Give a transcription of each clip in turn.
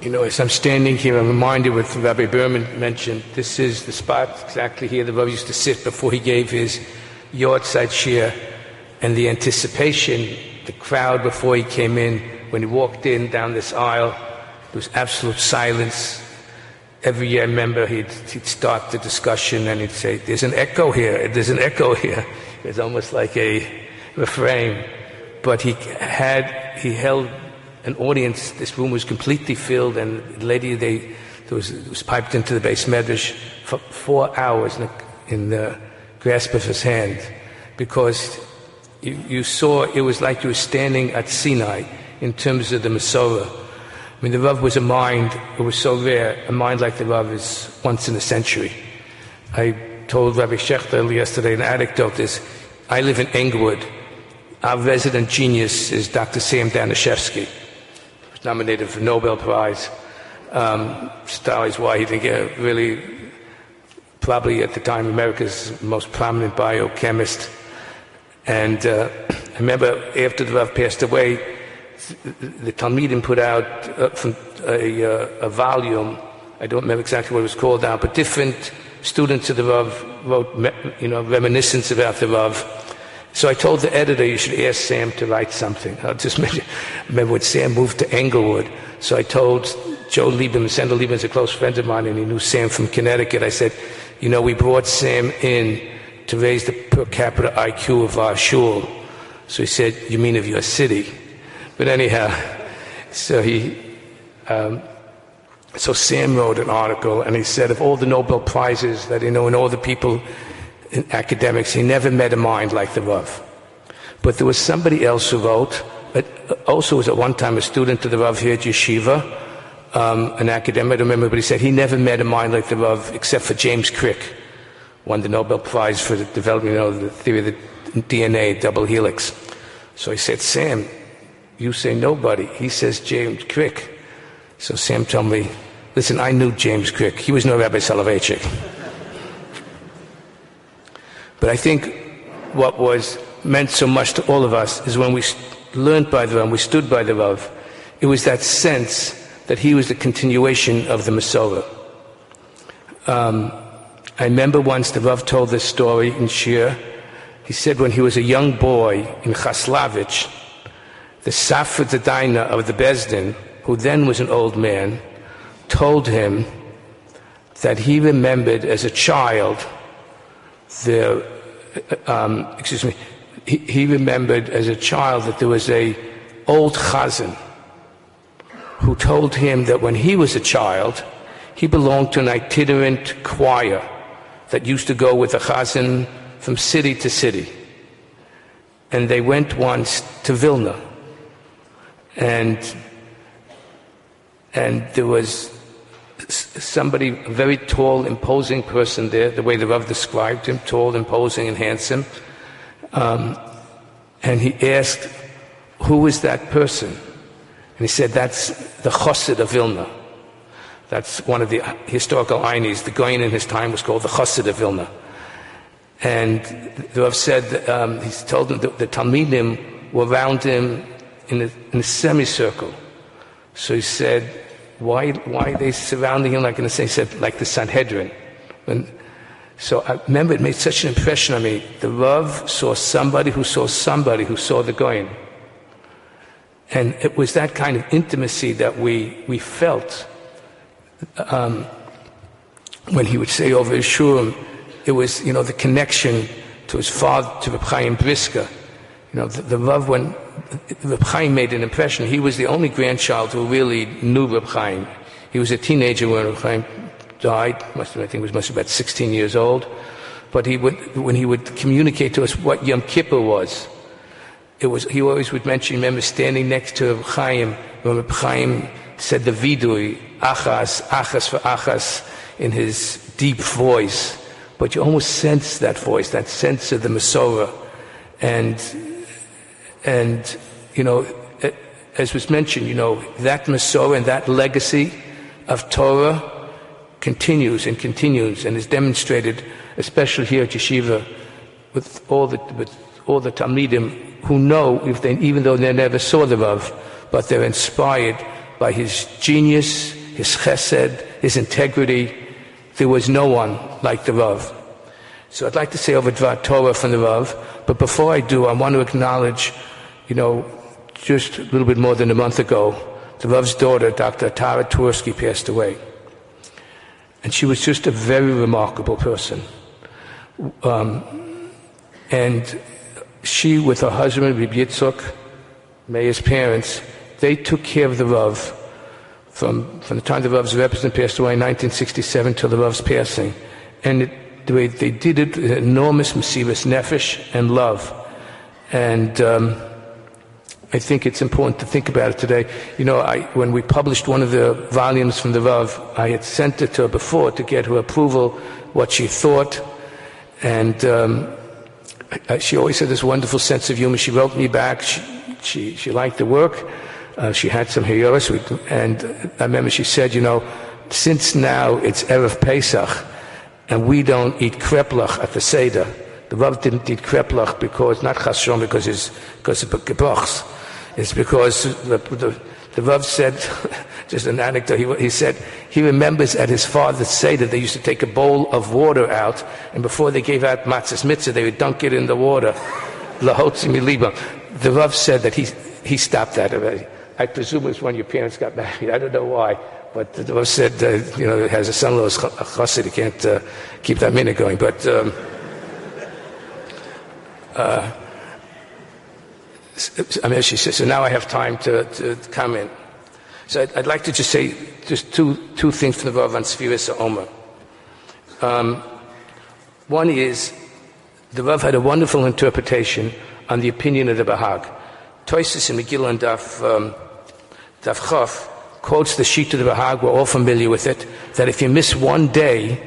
You know, as I'm standing here, I'm reminded what Rabbi Berman mentioned. This is the spot exactly here the Rabbi used to sit before he gave his yahrzeit shiur, and the anticipation, the crowd before he came in, when he walked in down this aisle, there was absolute silence. Every year, I remember he'd, he'd start the discussion and he'd say, There's an echo here, there's an echo here. It's almost like a refrain. But he had, he held an audience. This room was completely filled, and the lady they there was, was piped into the beis medrash for four hours in the, in the grasp of his hand, because you, you, saw it was like you were standing at Sinai in terms of the Masorah. I mean, the Rav was a mind, it was so rare, a mind like the Rav is once in a century. I told Rabbi Shechter yesterday an anecdote is, I live in Englewood. Our resident genius is Dr. Sam Danishefsky nominated for Nobel Prize. Um, why he get really, probably at the time, America's most prominent biochemist. And uh, I remember after the Rav passed away, the Talmidim put out uh, a, uh, a, volume. I don't remember exactly what it was called now, but different students of the Rav wrote, you know, reminiscence about the Rav. So I told the editor, you should ask Sam to write something. I just mention, remember when Sam moved to Englewood. So I told Joe Lieberman, Sandra Lieberman is a close friend of mine, and he knew Sam from Connecticut. I said, you know, we brought Sam in to raise the per capita IQ of our shul. So he said, you mean of your city? But anyhow, so he, um, so Sam wrote an article, and he said of all the Nobel Prizes that you know, and all the people academics, he never met a mind like the Rav. But there was somebody else who wrote, but also was at one time a student of the Rav here at Yeshiva, um, an academic, I don't remember, but he said he never met a mind like the Rav except for James Crick, won the Nobel Prize for the development of the theory of the DNA, double helix. So I said, Sam, you say nobody. He says James Crick. So Sam told me, listen, I knew James Crick. He was no Rabbi Soloveitchik. But I think what was meant so much to all of us is when we learned by the Rav, we stood by the Rav, it was that sense that he was the continuation of the Masorah. Um, I remember once the Rav told this story in shiur. He said when he was a young boy in Chaslavich, the Safra Daina of the Bezdin, who then was an old man, told him that he remembered as a child um, excuse me, he, he, remembered as a child that there was a old chazan who told him that when he was a child, he belonged to an itinerant choir that used to go with the chazan from city to city. And they went once to Vilna. And, and there was somebody, a very tall, imposing person there, the way the Rav described him, tall, imposing, and handsome. Um, and he asked, Who is that person? And he said, That's the Chassid of Vilna. That's one of the historical Einis. The Goyen in his time was called the Chassid of Vilna. And the Rav said, um, he told them that the Talmidim were around him in a, in a semicircle. So he said, why, why are they surrounding him like in the same said like the Sanhedrin? When, so I remember it made such an impression on me. The Rav saw somebody who saw somebody who saw the Goyen. And it was that kind of intimacy that we, we felt um, when he would say over his shurim, it was, you know, the connection to his father, to Reb Chaim Brisker. You know, the, the when Reb Chaim made an impression. He was the only grandchild who really knew Reb Chaim. He was a teenager when Reb Chaim died. Must have, I think he was must have about 16 years old. But he would, when he would communicate to us what Yom Kippur was, it was, he always would mention, remember standing next to Reb Chaim, when Reb Chaim said the vidui, achas, achas for achas, in his deep voice. But you almost sense that voice, that sense of the Masorah. And and, you know, as was mentioned, you know, that Masorah and that legacy of Torah continues and continues and is demonstrated, especially here at Yeshiva, with all the, with all the Talmidim who know, if they, even though they never saw the Rav, but they're inspired by his genius his chesed, his integrity. There was no one like the Rav. So I'd like to say over Dvar Torah from the Rav, but before I do, I want to acknowledge, you know, just a little bit more than a month ago, the Rav's daughter, Dr. Atarah Twersky, passed away. And she was just a very remarkable person. Um, and she, with her husband, Reb Yitzchok, Meir's parents, they took care of the Rav from, from the time the Rav's representative passed away in 1967 till the Rav's passing. And it, the way they did it, enormous mesiras nefesh and love. And um, I think it's important to think about it today. You know, I, when we published one of the volumes from the Rav, I had sent it to her before to get her approval, what she thought. And um, she always had this wonderful sense of humor. She wrote me back. She, she, she liked the work. Uh, she had some heroes. And I remember she said, you know, since now it's Erev Pesach, and we don't eat kreplach at the Seder. The Rav didn't eat kreplach because, not chashon, because, it's, because of gebrochts. It's because the, the, the Rav said, just an anecdote, he, he, said he remembers at his father's Seder they used to take a bowl of water out, and before they gave out matzahs mitzvah, they would dunk it in the water. The Rav said that he, he stopped that already. I presume it's when your parents got married. I don't know why. But the Rav said, uh, you know, has a son-in-law, a chassid, he can't uh, keep that minute going. But um, uh, I mean, she says, so now I have time to, to comment. So I'd, I'd, like to just say just two, two things from the Rav on Sfiris Omer. Um, one is, the Rav had a wonderful interpretation on the opinion of the Bahag. Toises in Megillah and Daf, um, Daf Chof quotes the sheet of the Bahag, we're all familiar with it, that if you miss one day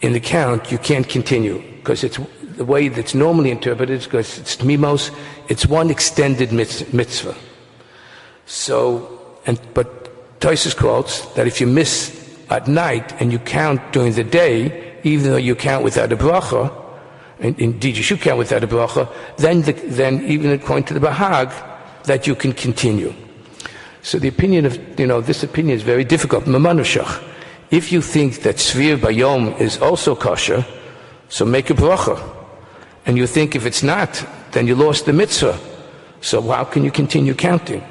in the count, you can't continue because it's the way that's normally interpreted because it's mimos, it's one extended mitzvah. So, and, but Toises quotes that if you miss at night and you count during the day, even though you count without a bracha, and indeed you should count without a bracha, then, the, then even according to the Bahag, that you can continue. So the opinion of, you know, this opinion is very difficult. Mamanushach. If you think that Svir Bayom is also kosher, so make a bracha and you think if it's not, then you lost the mitzvah. So how can you continue counting?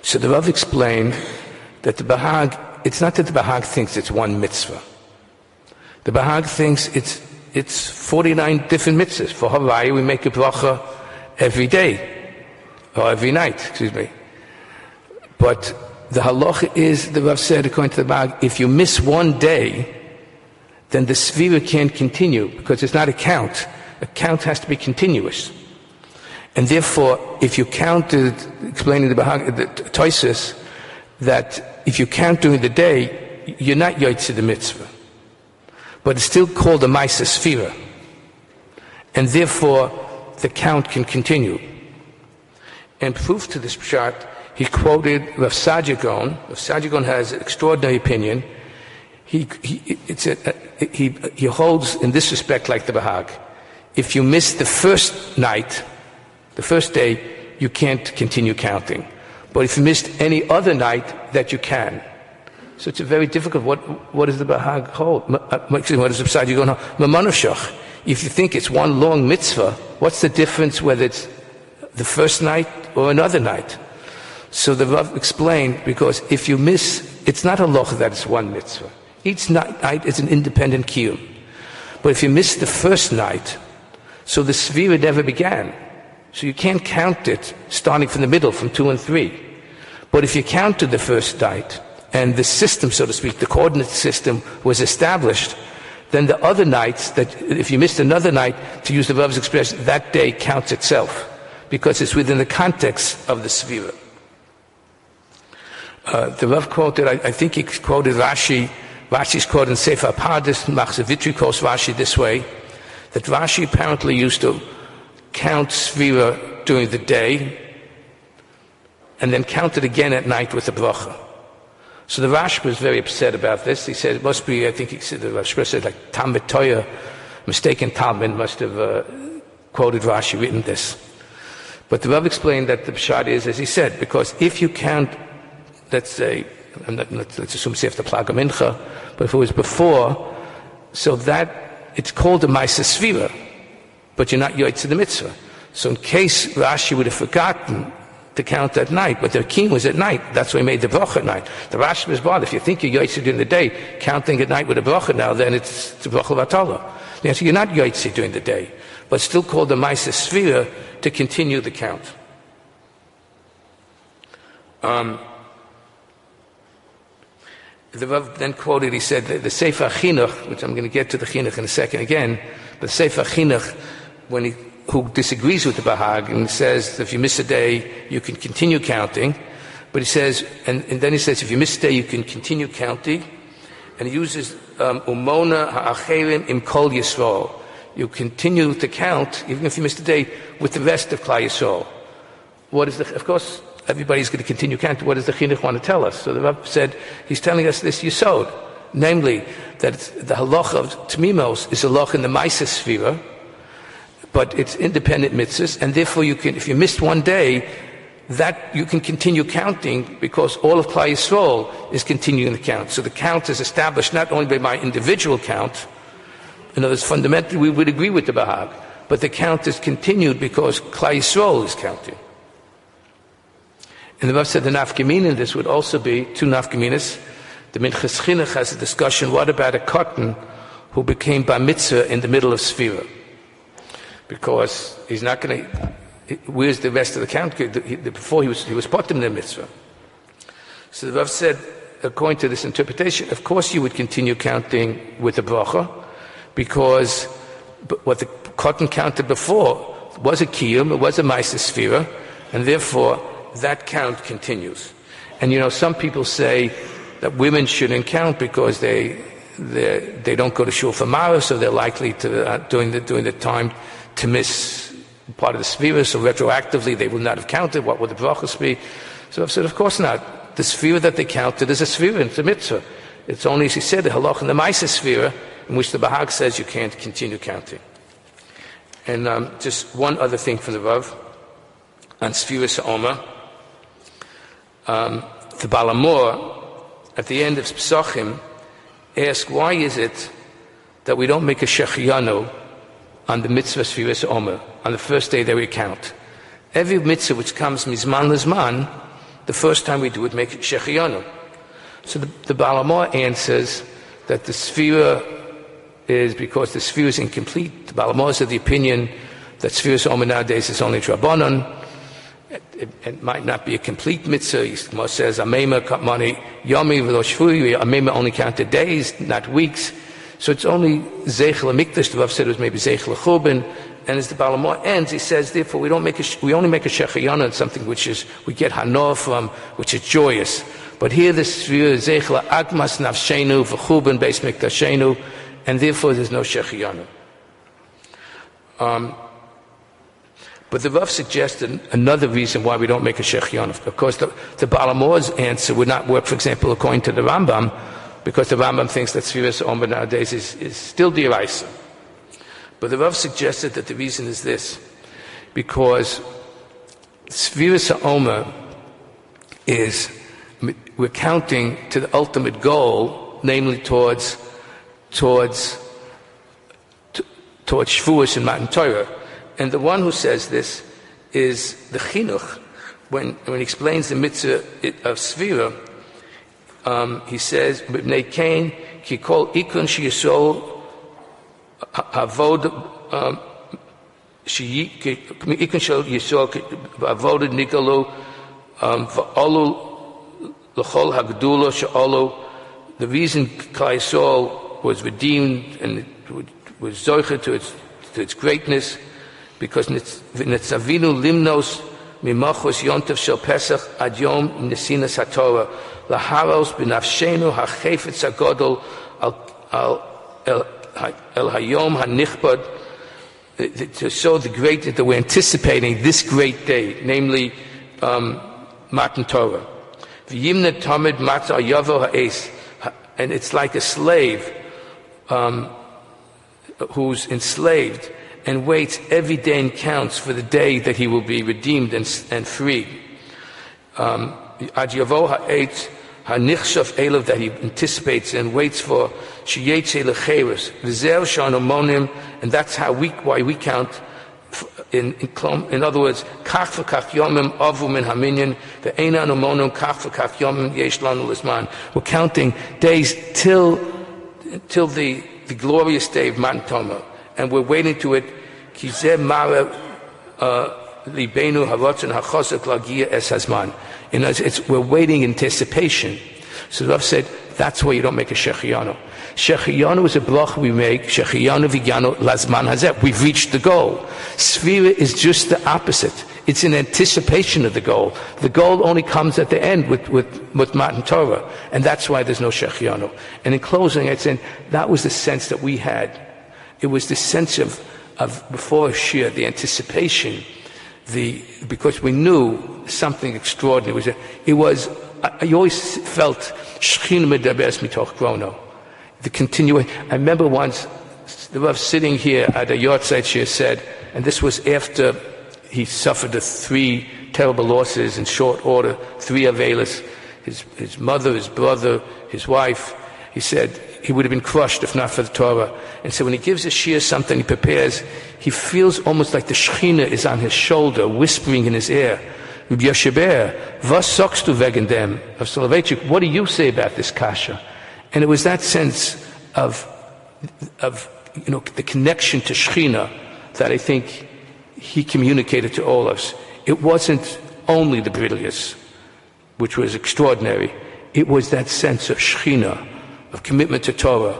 So the Rav explained that the Bahag, it's not that the Bahag thinks it's one mitzvah. The Bahag thinks it's, it's 49 different mitzvahs. For Hawaii, we make a bracha every day, or every night, excuse me. But the halacha is, the Rav said, according to the Bahag, if you miss one day, then the svira can't continue because it's not a count. A count has to be continuous. And therefore, if you counted, explaining the, Bahag, the Toisis, that if you count during the day, you're not Yotze the mitzvah. But it's still called a Maisa Sphira. And therefore, the count can continue. And proof to this chart, he quoted Rav Saadia Rav Saadia has an extraordinary opinion he, he, a, he, he holds in this respect like the Bahag. If you miss the first night, the first day, you can't continue counting. But if you missed any other night, that you can. So it's a very difficult. What, what does the Bahag hold? Uh, excuse me, what is the Gaon? Mamanushach. If you think it's one long mitzvah, what's the difference whether it's the first night or another night? So the Rav explained because if you miss, it's not a loch that it's one mitzvah. Each night is an independent kiyum. But if you miss the first night, so the svira never began. So you can't count it starting from the middle, from two and three. But if you counted the first night, and the system, so to speak, the coordinate system was established, then the other nights, that if you missed another night, to use the Rav's expression, that day counts itself, because it's within the context of the svira. Uh, the Rav quoted, I, I think he quoted Rashi Rashi's quote in Sefer Pardes Machzor Vitri quotes Rashi this way, that Rashi apparently used to count Svira during the day and then count it again at night with the bracha. So the Rashi was very upset about this. He said it must be, I think he said, the Rashi said like Talmud Toya, mistaken Talmud must have uh, quoted Rashi, written this. But the Rav explained that the Pshat is, as he said, because if you count let's say, let's assume say after Plaga Mincha, but if it was before, so that, it's called a Maisa Svira, but you're not Yoitz the mitzvah. So in case Rashi would have forgotten to count at night, but the king was at night. That's why he made the bracha at night. The Rashi was bothered. If you think you're Yoitzi during the day, counting at night with a bracha now, then it's the bracha vatala. The answer, you're not Yoitzi during the day, but still called the Maisa Svira to continue the count. Um, the Rav then quoted, he said, the, the Sefer Chinuch, which I'm going to get to the Chinuch in a second again, the Sefer Chinuch, when he, who disagrees with the Bahag and says if you miss a day, you can continue counting. But he says, and, and then he says, if you miss a day, you can continue counting. And he uses um, umona ha'acherim im kol yisrael. You continue to count, even if you missed a day, with the rest of Klal Yisrael. What is the, of course, everybody's going to continue counting. What does the chinuch want to tell us? So the Rav said he's telling us this yisod, namely that the halach of tmimos is a halach in the Maisa sphere, but it's independent mitzvahs, and therefore you can, if you missed one day, that you can continue counting because all of Klal Yisrael is continuing to count. So the count is established not only by my individual count, in other words, fundamentally we would agree with the Bahag, but the count is continued because Klal Yisrael is counting. And the Rav said the nafkamin in this would also be two nafkaminas. The Minchas Chinuch has a discussion, what about a katan who became bar mitzvah in the middle of Sfira? Because he's not going to, where's the rest of the count? Before he was, he was put in the mitzvah. So the Rav said, according to this interpretation, of course you would continue counting with the bracha, because what the katan counted before was a kiyum, it was a Maisa Sfira, and therefore that count continues. And you know, some people say that women shouldn't count because they they, don't go to shul for Mara, so they're likely to uh, during the during the time to miss part of the sphere. So retroactively, they will not have counted. What would the brachas be? So I've said, of course not. The sphere that they counted is a sphere. in the mitzvah. It's only, as he said, the halach in the Maisa sphere, in which the Bahag says you can't continue counting. And um, just one other thing from the Rav on Sfira Sa'oma. Um, the Ba'al HaMaor, at the end of Psachim, ask why is it that we don't make a Shechianu on the mitzvah Sfiris Omer, on the first day that we count. Every mitzvah which comes Mizman Lizman, the first time we do it, make it Shechianu. So the, the Ba'al HaMaor answers that the Sfira is because the Sfira is incomplete. The Ba'al HaMaor is of the opinion that Sfiris Omer nowadays is only Drabonon, it, it, might not be a complete mitzvah. Yisrael says, Ameimar money yomi Ameimar only counted days, not weeks. So it's only Zeichel Amikdash. The Rav said it was maybe Zeichel Chubin. And as the Ba'al HaMaor ends, he says, therefore, we don't make a, we only make a Shechayana something which is, we get Hanoah from, which is joyous. But here this view is Zeichel Agmas Navshenu v'Chubin Beis Mikdashenu, and therefore there's no Shechayana. Um, but the Rav suggested another reason why we don't make a Shechion. Of course, the, the Ba'al HaMaor's answer would not work, for example, according to the Rambam, because the Rambam thinks that Sfiras Omer nowadays is, is still Diraisa. But the Rav suggested that the reason is this, because Sfiras Omer is, we're counting to the ultimate goal, namely towards, towards, towards Shavuos and Matan Torah. And the one who says this is the Chinuch. When, when he explains the mitzvah of Svira, um, he says, B'nei Kain, ki kol ikon sheyisol avod, um, ikon shel yisol avod nikalu, um, v'olu l'chol hagdula she'olu. The reason Klai was redeemed and was zoicha to its, to its greatness because Nitzavinu limnos mimachos yontev shel Pesach ad yom nesinas haTorah laharos b'nafshenu hachefetz hagodol al el hayom hanichbad to show the great that we're anticipating this great day, namely um, Matan Torah. V'yimna tamid matzah yavo and it's like a slave um, who's enslaved and waits every day and counts for the day that he will be redeemed and, and freed. Um, Ad Yavo Ha'etz Hanichshav Elav that he anticipates and waits for. Sheyetze Lecheres. V'zer Shanomonim, and that's how we, why we count in, in, in, other words, kach v'kach yomim avu min haminyan ve'ena nomonim kach v'kach yomim yesh lanu. We're counting days till till the, the glorious day of Torah, and we're waiting to it. Mara uh, hazman. It's, we're waiting in anticipation. So Rav said, that's why you don't make a shechianu. Shechianu is a bloch we make. Shechianu vigyanu lazman hazeh. We've reached the goal. Svira is just the opposite. It's in anticipation of the goal. The goal only comes at the end with, with, with Matan Torah. And that's why there's no Shechianu. And in closing, I'd say that was the sense that we had. It was the sense of, of before Shia, the anticipation, the, because we knew something extraordinary. It was, it was I, I always felt Shechina Medabes Mitoch Grono the continuation. I remember once the Rav sitting here at a yahrzeit she said, and this was after he suffered the three terrible losses in short order, three Avelis, his, his mother, his brother, his wife. He said he would have been crushed if not for the Torah. And so when he gives a shir something, he prepares, he feels almost like the Shekhinah is on his shoulder, whispering in his ear. Of Soloveitchik, what do you say about this kasha? And it was that sense of, of you know, the connection to Shechina that I think he communicated to all of us. It wasn't only the Brillius, which was extraordinary. It was that sense of Shechina, of commitment to Torah,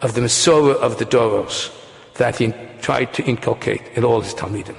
of the Masorah of the Doros that he tried to inculcate in all his Talmidim.